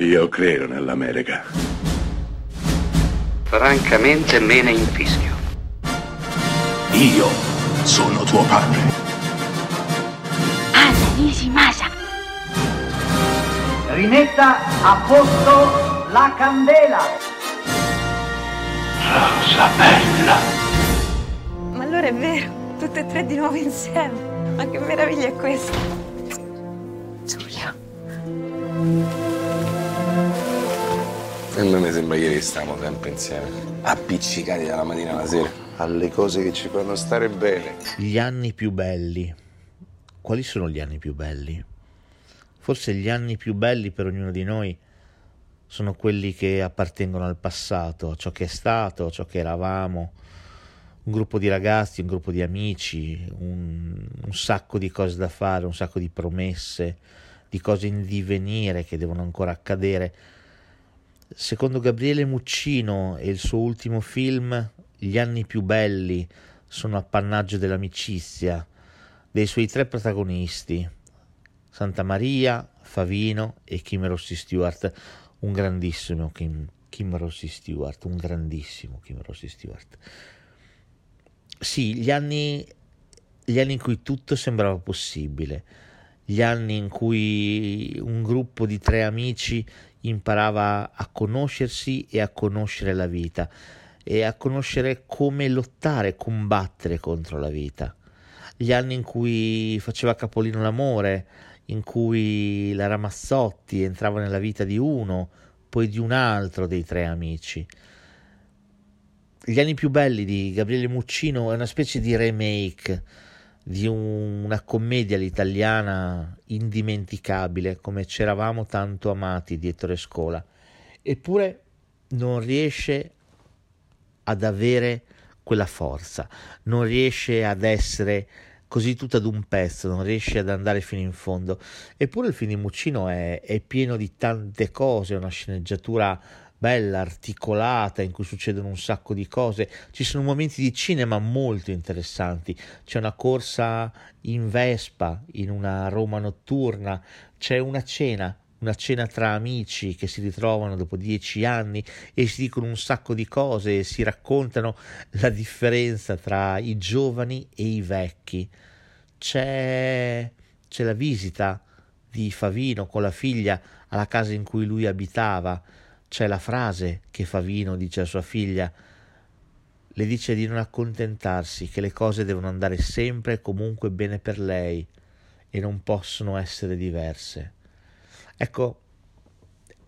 Io credo nell'America. Francamente me ne infischio. Io sono tuo padre. Anna Nishimasa. Rimetta a posto la candela. Rosa bella. Ma allora è vero, tutte e tre di nuovo insieme. Ma che meraviglia è questa? Giulia. A me mi sembra ieri stavamo sempre insieme, appiccicati dalla mattina alla sera, alle cose che ci fanno stare bene. Gli anni più belli. Quali sono gli anni più belli? Forse gli anni più belli per ognuno di noi sono quelli che appartengono al passato, a ciò che è stato, a ciò che eravamo, un gruppo di ragazzi, un gruppo di amici, un, un sacco di cose da fare, un sacco di promesse, di cose in divenire che devono ancora accadere. Secondo Gabriele Muccino e il suo ultimo film, gli anni più belli sono appannaggio dell'amicizia dei suoi tre protagonisti, Santa Maria, Favino e Kim Rossi Stewart, un grandissimo Kim, Kim Rossi Stewart, un grandissimo Kim Rossi Stewart. Sì, gli anni, gli anni in cui tutto sembrava possibile, gli anni in cui un gruppo di tre amici imparava a conoscersi e a conoscere la vita e a conoscere come lottare, combattere contro la vita. Gli anni in cui faceva capolino l'amore, in cui la Ramazzotti entrava nella vita di uno, poi di un altro dei tre amici. Gli anni più belli di Gabriele Muccino è una specie di remake di un, una commedia all'italiana indimenticabile, come c'eravamo tanto amati di Ettore Scola, eppure non riesce ad avere quella forza, non riesce ad essere così tutta d'un pezzo, non riesce ad andare fino in fondo. Eppure il film di Muccino è, è pieno di tante cose, una sceneggiatura bella, articolata, in cui succedono un sacco di cose. Ci sono momenti di cinema molto interessanti. C'è una corsa in Vespa in una Roma notturna, c'è una cena. Una cena tra amici che si ritrovano dopo dieci anni e si dicono un sacco di cose e si raccontano la differenza tra i giovani e i vecchi. C'è, c'è la visita di Favino con la figlia alla casa in cui lui abitava c'è la frase che Favino dice a sua figlia, le dice di non accontentarsi, che le cose devono andare sempre e comunque bene per lei e non possono essere diverse. Ecco,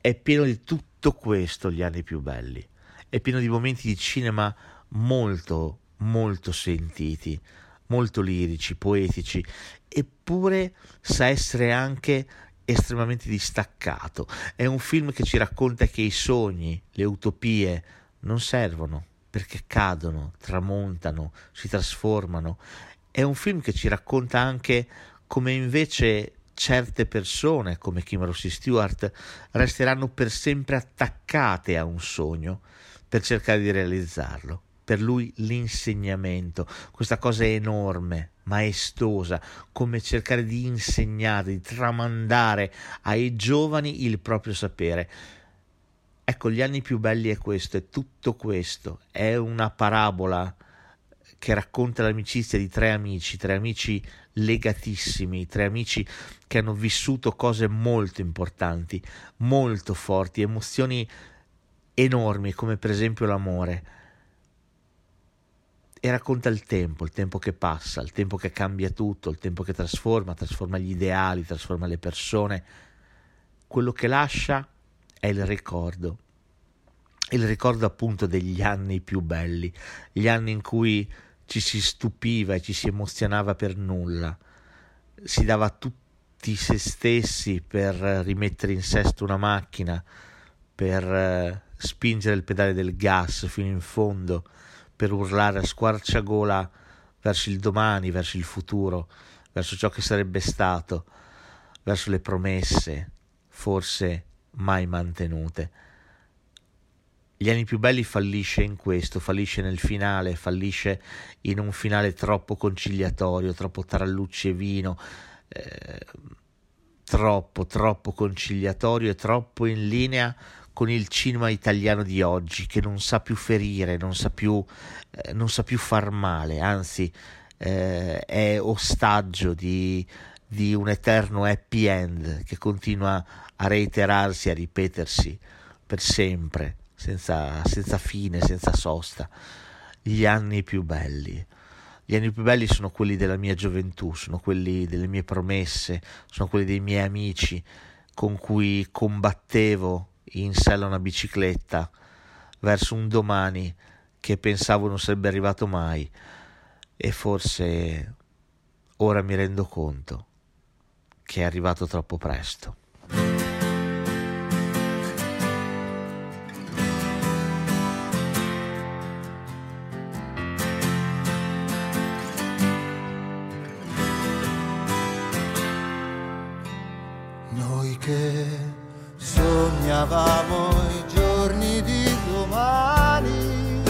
è pieno di tutto questo gli anni più belli, è pieno di momenti di cinema molto, molto sentiti, molto lirici, poetici, eppure sa essere anche estremamente distaccato. È un film che ci racconta che i sogni, le utopie non servono perché cadono, tramontano, si trasformano. È un film che ci racconta anche come invece certe persone, come Kim Rossi Stewart, resteranno per sempre attaccate a un sogno per cercare di realizzarlo per lui l'insegnamento, questa cosa enorme, maestosa, come cercare di insegnare, di tramandare ai giovani il proprio sapere. Ecco, gli anni più belli è questo, è tutto questo, è una parabola che racconta l'amicizia di tre amici, tre amici legatissimi, tre amici che hanno vissuto cose molto importanti, molto forti, emozioni enormi come per esempio l'amore e racconta il tempo, il tempo che passa, il tempo che cambia tutto, il tempo che trasforma, trasforma gli ideali, trasforma le persone. Quello che lascia è il ricordo, il ricordo appunto degli anni più belli, gli anni in cui ci si stupiva e ci si emozionava per nulla, si dava tutti se stessi per rimettere in sesto una macchina, per eh, spingere il pedale del gas fino in fondo, per urlare a squarciagola verso il domani, verso il futuro, verso ciò che sarebbe stato, verso le promesse, forse mai mantenute. Gli anni più belli fallisce in questo, fallisce nel finale, fallisce in un finale troppo conciliatorio, troppo tarallucci e vino, eh, troppo, troppo conciliatorio e troppo in linea con il cinema italiano di oggi che non sa più ferire, non sa più, eh, non sa più far male, anzi eh, è ostaggio di, di un eterno happy end che continua a reiterarsi, a ripetersi per sempre, senza, senza fine, senza sosta. Gli anni più belli. Gli anni più belli sono quelli della mia gioventù, sono quelli delle mie promesse, sono quelli dei miei amici con cui combattevo in sella una bicicletta verso un domani che pensavo non sarebbe arrivato mai e forse ora mi rendo conto che è arrivato troppo presto. Noi che sognavamo i giorni di domani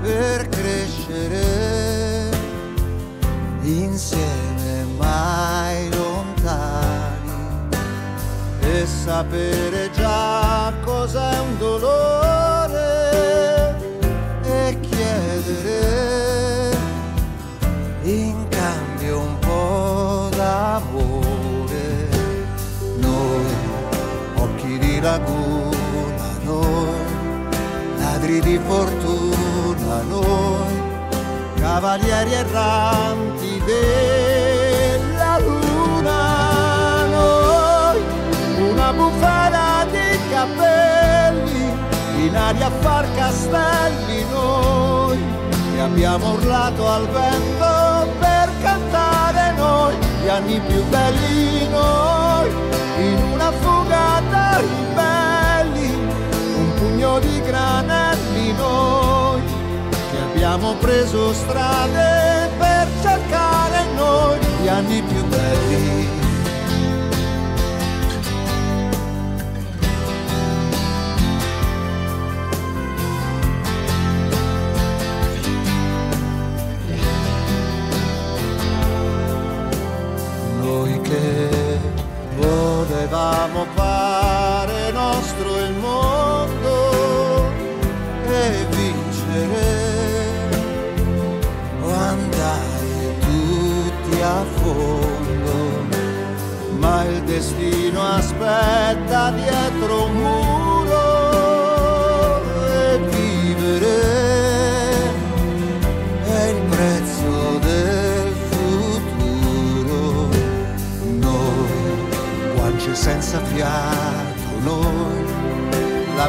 per crescere insieme mai lontani e sapere già cos'è un cavalieri erranti della luna noi. Una bufera di capelli in aria a far castelli noi. Che abbiamo urlato al vento per cantare noi gli anni più belli noi abbiamo preso strade per cercare noi gli anni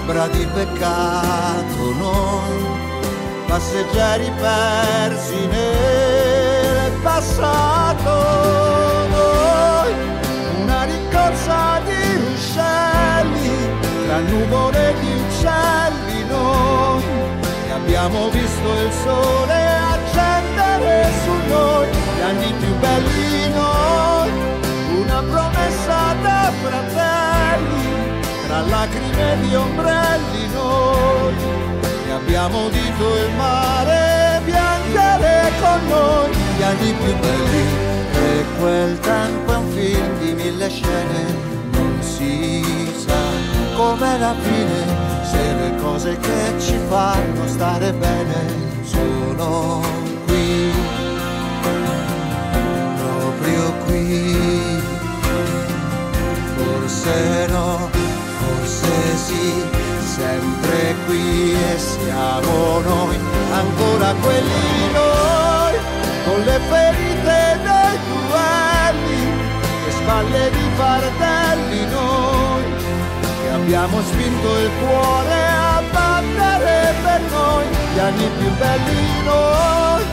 labbra di peccato, noi, passeggeri persi nel passato. Noi, una ricorsa di ruscelli, tra nuvole di uccelli, noi che abbiamo visto il sole accendere su noi, gli anni più tra lacrime di ombrelli noi, che abbiamo udito il mare piangere con noi, gli anni più belli, e quel tempo è un film di mille scene, non si sa com'è la fine se le cose che ci fanno stare bene sono qui, proprio qui. Forse qui e siamo noi, ancora quelli noi, con le ferite dei duelli, le spalle di fardelli noi che abbiamo spinto il cuore a battere per noi gli anni più belli noi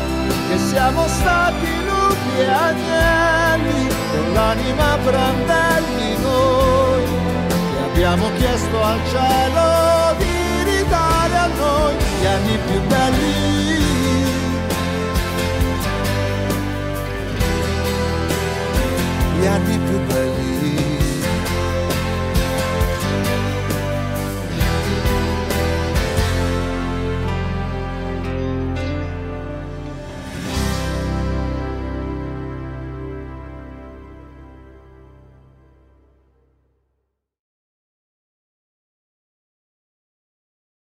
che siamo stati lupi e agnelli con l'anima brandelli noi che abbiamo chiesto al cielo gli anni